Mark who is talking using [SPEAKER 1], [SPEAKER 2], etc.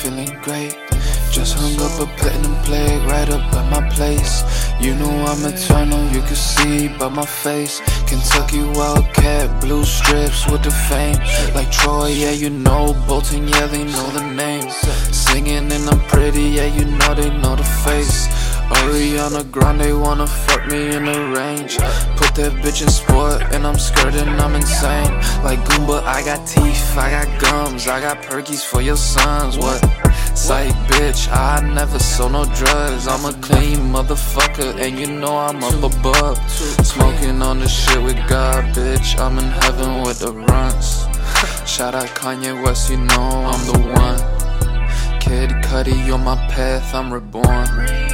[SPEAKER 1] feeling great. Just hung up a platinum plate right up at my place. You know I'm eternal, you can see by my face. Kentucky Wildcat, blue strips with the fame. Like Troy, yeah, you know. Bolton, yeah, they know the names. Singing and I'm pretty, yeah, you know they know the face. Ariana Grande wanna fuck me in the range. Put that bitch in sport and I'm skirting, I'm insane. Like Goomba, I got teeth, I got gums, I got perkies for your sons. What? Psych, bitch, I never sold no drugs. I'm a clean motherfucker, and you know I'm up above. Smoking on the shit with God, bitch. I'm in heaven with the runs. Shout out Kanye West, you know I'm the one. Kid Cudi on my path, I'm reborn.